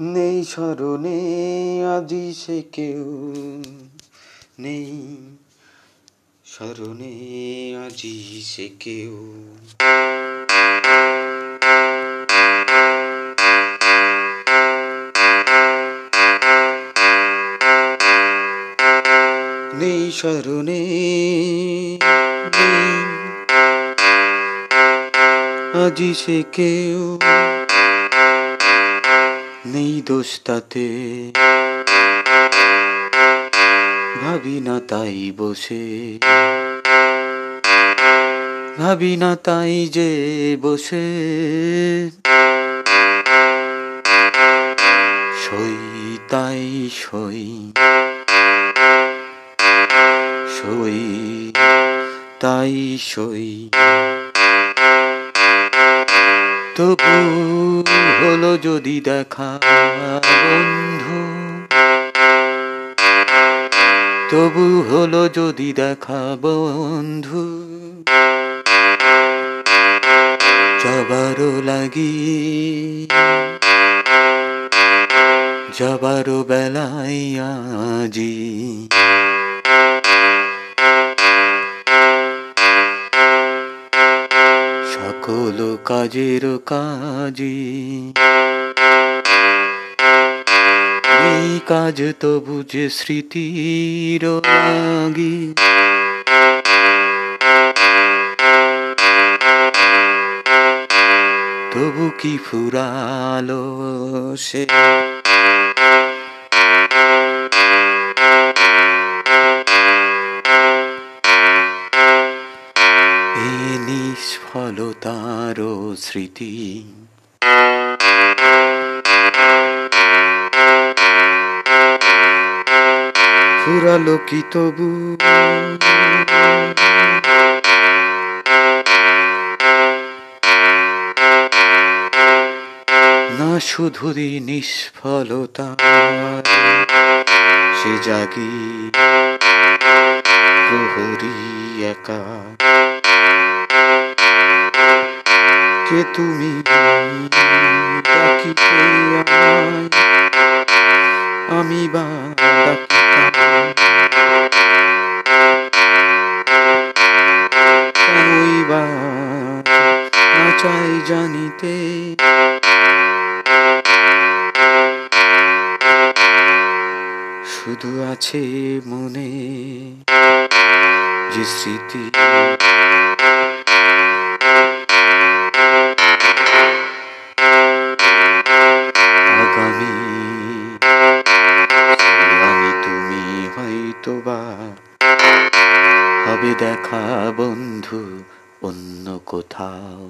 নেই স্মরণে আজি সে কেউ। নেই স্মরণে আজি সে কেউ। নেই স্মরণে আজি সে কেউ। নেই দোষ তাতে ভাবি না তাই বসে। ভাবি না তাই যে বসে। সই তাই সই। সই তাই সই। তবু হলো যদি দেখা বন্ধু। তবু হলো যদি দেখা বন্ধু। যাবারও লাগি যাবারও বেলায় আজি। সকল কাজের কাজে এই কাজ তো বুঝে স্মৃতির তবু কি ফুরালো সে? নিষ্ফলতার স্মৃতি। ফুরালো কি তবু না শুধুই নিষ্ফলতা সে জাগি প্রহরী একা। কে তুমি? ডাকিতে আমি বা চাই জানিতে। শুধু আছে মনে যে স্মৃতি হয়তো বা হবে দেখা বন্ধু অন্য কোথাও।